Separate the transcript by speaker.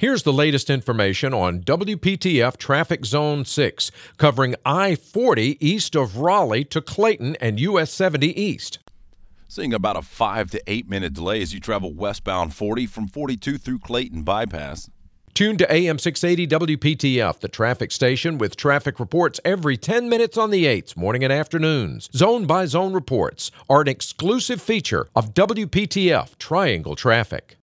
Speaker 1: Here's the latest information on WPTF Traffic Zone 6, covering I 40 east of Raleigh to Clayton and US 70 east.
Speaker 2: Seeing about a five to eight minute delay as you travel westbound 40 from 42 through Clayton bypass.
Speaker 1: Tune to AM 680 WPTF, the traffic station with traffic reports every 10 minutes on the 8s, morning and afternoons. Zone by zone reports are an exclusive feature of WPTF Triangle Traffic.